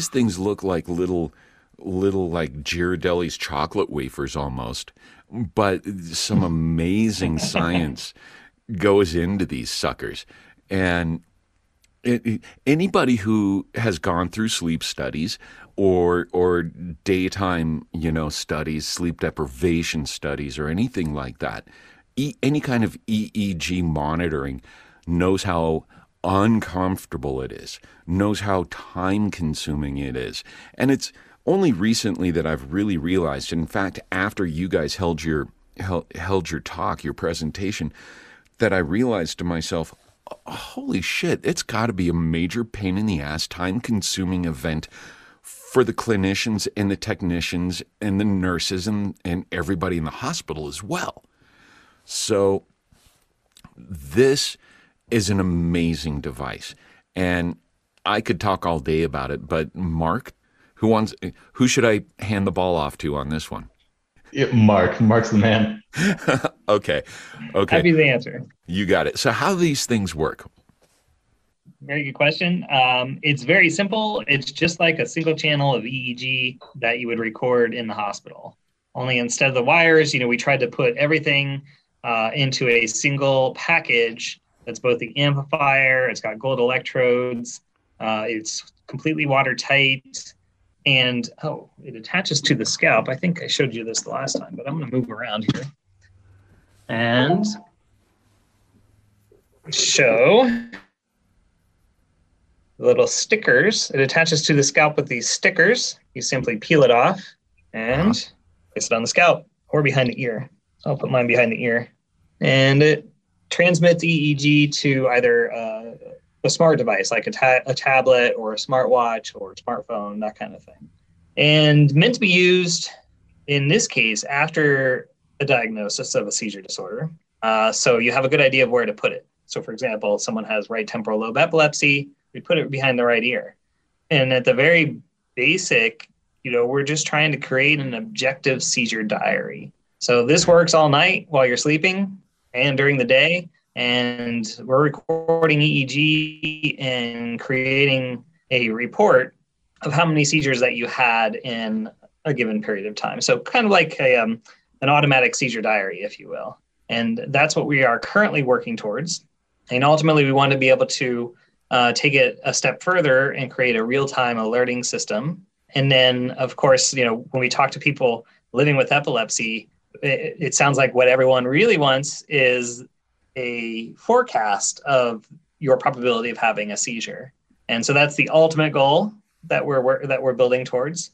these things look like little little like Ghirardelli's chocolate wafers almost. But some amazing science goes into these suckers. And it, it- anybody who has gone through sleep studies or or daytime, you know, studies, sleep deprivation studies or anything like that, e, any kind of EEG monitoring knows how uncomfortable it is, knows how time consuming it is. And it's only recently that I've really realized, in fact, after you guys held your held, your talk, your presentation, that I realized to myself, oh, holy shit, it's got to be a major pain in the ass, time consuming event for the clinicians and the technicians and the nurses and, and everybody in the hospital as well. So, this is an amazing device. And I could talk all day about it, but Mark, who wants who should I hand the ball off to on this one? Yeah, Mark, Mark's the man. Okay. Okay. Happy to answer. You got it. So how these things work? Very good question. Um, it's very simple. It's just like a single channel of EEG that you would record in the hospital. Only instead of the wires, you know, we tried to put everything uh, into a single package that's both the amplifier, it's got gold electrodes, uh, it's completely watertight, and oh, it attaches to the scalp. I think I showed you this the last time, but I'm going to move around here and show little stickers. It attaches to the scalp with these stickers. You simply peel it off and place it on the scalp or behind the ear. I'll put mine behind the ear. And it transmits EEG to either uh, a smart device like a, ta- a tablet or a smartwatch or a smartphone, that kind of thing. And meant to be used in this case after a diagnosis of a seizure disorder. Uh, so you have a good idea of where to put it. So, for example, someone has right temporal lobe epilepsy, we put it behind the right ear. And at the very basic, you know, we're just trying to create an objective seizure diary. So this works all night while you're sleeping and during the day. And we're recording EEG and creating a report of how many seizures that you had in a given period of time. So kind of like a, um, an automatic seizure diary, if you will. And that's what we are currently working towards. And ultimately, we want to be able to uh, take it a step further and create a real-time alerting system. And then, of course, you know, when we talk to people living with epilepsy, it, it sounds like what everyone really wants is a forecast of your probability of having a seizure. And so that's the ultimate goal that we're, we're that we're building towards.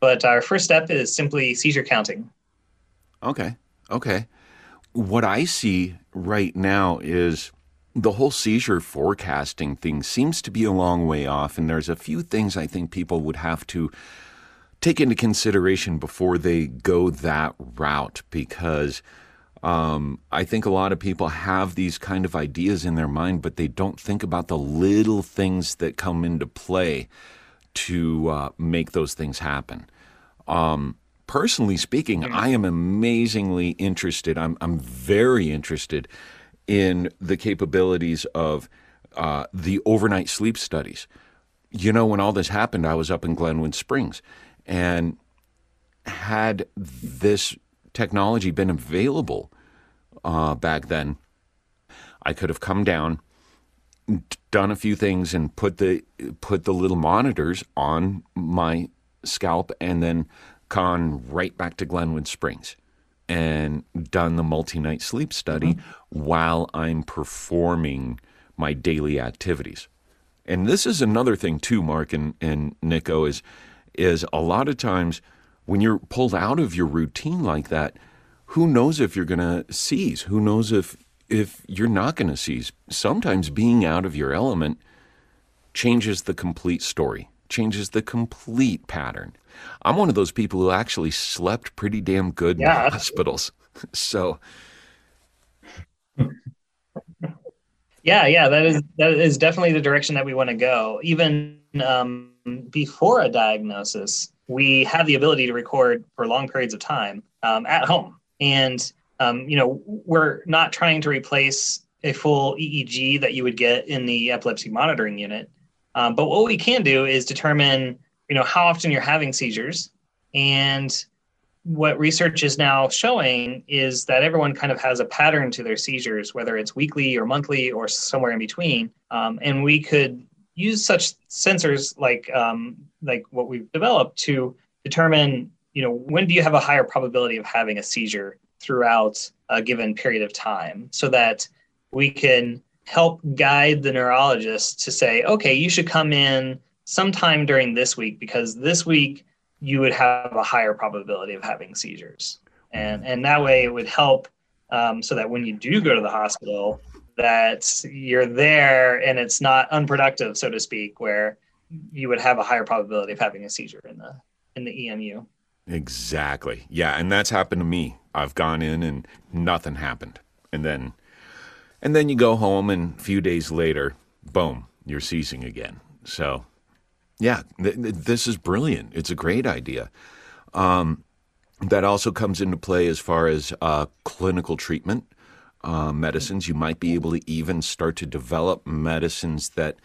But our first step is simply seizure counting. Okay. Okay. What I see right now is the whole seizure forecasting thing seems to be a long way off. And there's a few things I think people would have to take into consideration before they go that route because um, I think a lot of people have these kind of ideas in their mind, but they don't think about the little things that come into play to uh, make those things happen. Um, personally speaking, I am amazingly interested. I'm, I'm very interested in the capabilities of uh, the overnight sleep studies. You know, when all this happened, I was up in Glenwood Springs. And had this technology been available uh, back then, I could have come down, done a few things, and put the put the little monitors on my scalp, and then gone right back to Glenwood Springs and done the multi night sleep study while I'm performing my daily activities. And this is another thing too, Mark and, and Nico, is is a lot of times when you're pulled out of your routine like that, who knows if you're gonna seize? Who knows if if you're not gonna seize? Sometimes being out of your element changes the complete story, changes the complete pattern. I'm one of those people who actually slept pretty damn good Yeah. in hospitals. So Yeah, yeah, that is that is definitely the direction that we want to go. Even um, before a diagnosis, we have the ability to record for long periods of time um, at home, and um, you know we're not trying to replace a full EEG that you would get in the epilepsy monitoring unit. Um, but what we can do is determine you know how often you're having seizures. And what research is now showing is that everyone kind of has a pattern to their seizures whether it's weekly or monthly or somewhere in between. Um, and we could use such sensors like um, like what we've developed to determine you know when do you have a higher probability of having a seizure throughout a given period of time so that we can help guide the neurologist to say okay you should come in sometime during this week because this week you would have a higher probability of having seizures. And and that way it would help um, so that when you do go to the hospital that you're there and it's not unproductive so to speak where you would have a higher probability of having a seizure in the in the EMU exactly. Yeah and that's happened to me. I've gone in and nothing happened. And then and then you go home and a few days later boom you're seizing again. So yeah, th- th- this is brilliant. It's a great idea. Um, that also comes into play as far as uh, clinical treatment uh, medicines. You might be able to even start to develop medicines that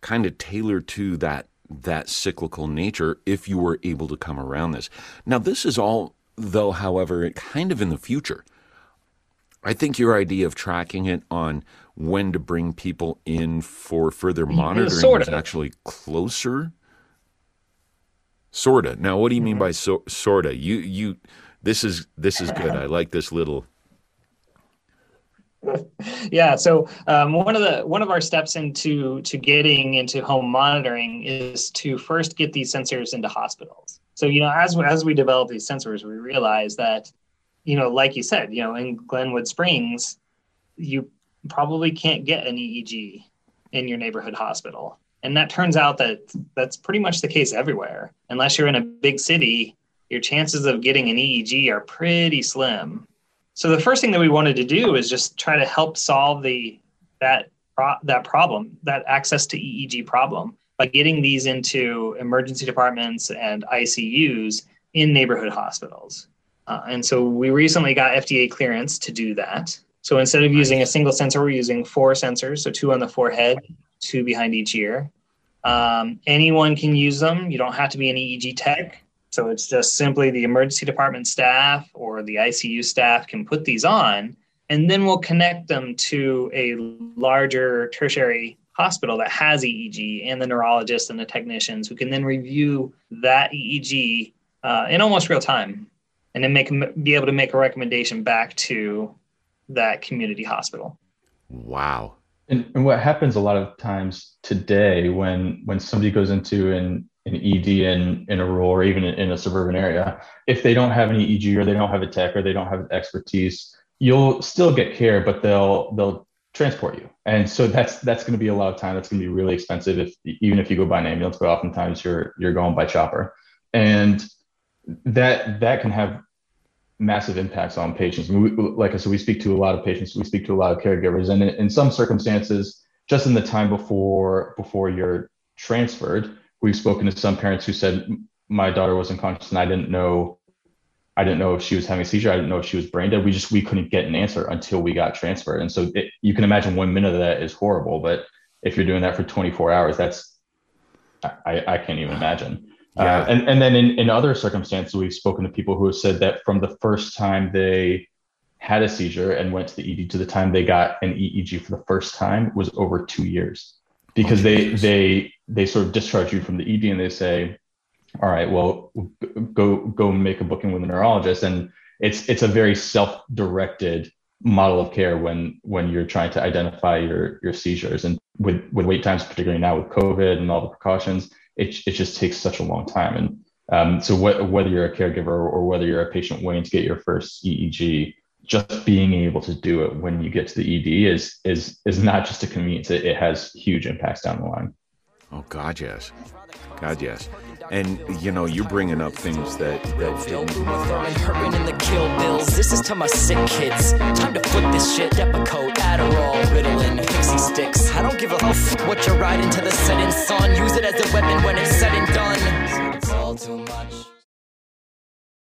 kind of tailor to that that cyclical nature if you were able to come around this. Now, this is all, though, however, kind of in the future. I think your idea of tracking it on when to bring people in for further monitoring sort of. is actually closer. Sorta. Now, what do you mean mm-hmm. by so, sorta? You you this is this is good. I like this little. Yeah. So um, one of the one of our steps into to getting into home monitoring is to first get these sensors into hospitals. So you know, as as we develop these sensors, we realize that you know, like you said, you know, in Glenwood Springs, you probably can't get an EEG in your neighborhood hospital. And that turns out that that's pretty much the case everywhere. Unless you're in a big city, your chances of getting an EEG are pretty slim. So the first thing that we wanted to do is just try to help solve the that that problem, that access to EEG problem by getting these into emergency departments and ICUs in neighborhood hospitals. Uh, and so we recently got FDA clearance to do that. So instead of using a single sensor, we're using four sensors, so two on the forehead, two behind each ear. Um, anyone can use them. You don't have to be an EEG tech. So it's just simply the emergency department staff or the ICU staff can put these on, and then we'll connect them to a larger tertiary hospital that has EEG and the neurologists and the technicians who can then review that EEG uh, in almost real time and then make be able to make a recommendation back to that community hospital. Wow. And, and what happens a lot of times today when when somebody goes into an an ED in, in a rural or even in a suburban area, if they don't have any EG or they don't have a tech or they don't have expertise, you'll still get care, but they'll they'll transport you. And so that's that's going to be a lot of time. That's going to be really expensive if even if you go by an ambulance, but oftentimes you're you're going by chopper. And that that can have massive impacts on patients. We, like I said, we speak to a lot of patients, we speak to a lot of caregivers, and in, in some circumstances, just in the time before before you're transferred, we've spoken to some parents who said, "My daughter was unconscious, and I didn't know." I didn't know if she was having a seizure. I didn't know if she was brain dead. We just we couldn't get an answer until we got transferred. And so it, you can imagine one minute of that is horrible, but if you're doing that for 24 hours, that's I, I can't even imagine. Yeah. Uh, and, and then in, in other circumstances, we've spoken to people who have said that from the first time they had a seizure and went to the ED to the time they got an EEG for the first time was over two years because they they they sort of discharge you from the ED and they say, all right, well, go go make a booking with a neurologist, and it's it's a very self-directed model of care when when you're trying to identify your your seizures. And with with wait times, particularly now with COVID and all the precautions, it, it just takes such a long time. And um, so wh- whether you're a caregiver or whether you're a patient waiting to get your first EEG, just being able to do it when you get to the ED is is is not just a convenience. It, it has huge impacts down the line. Oh God, yes, God, yes. And you know, you're bringing up things that that didn't. Hurting in the kill bills. This is to my sick kids. Time to flip this shit. Depakote, Adderall, Ritalin, Pixie sticks. I don't give a f- what you're riding to the setting sun. Use it as a weapon when it's said and done.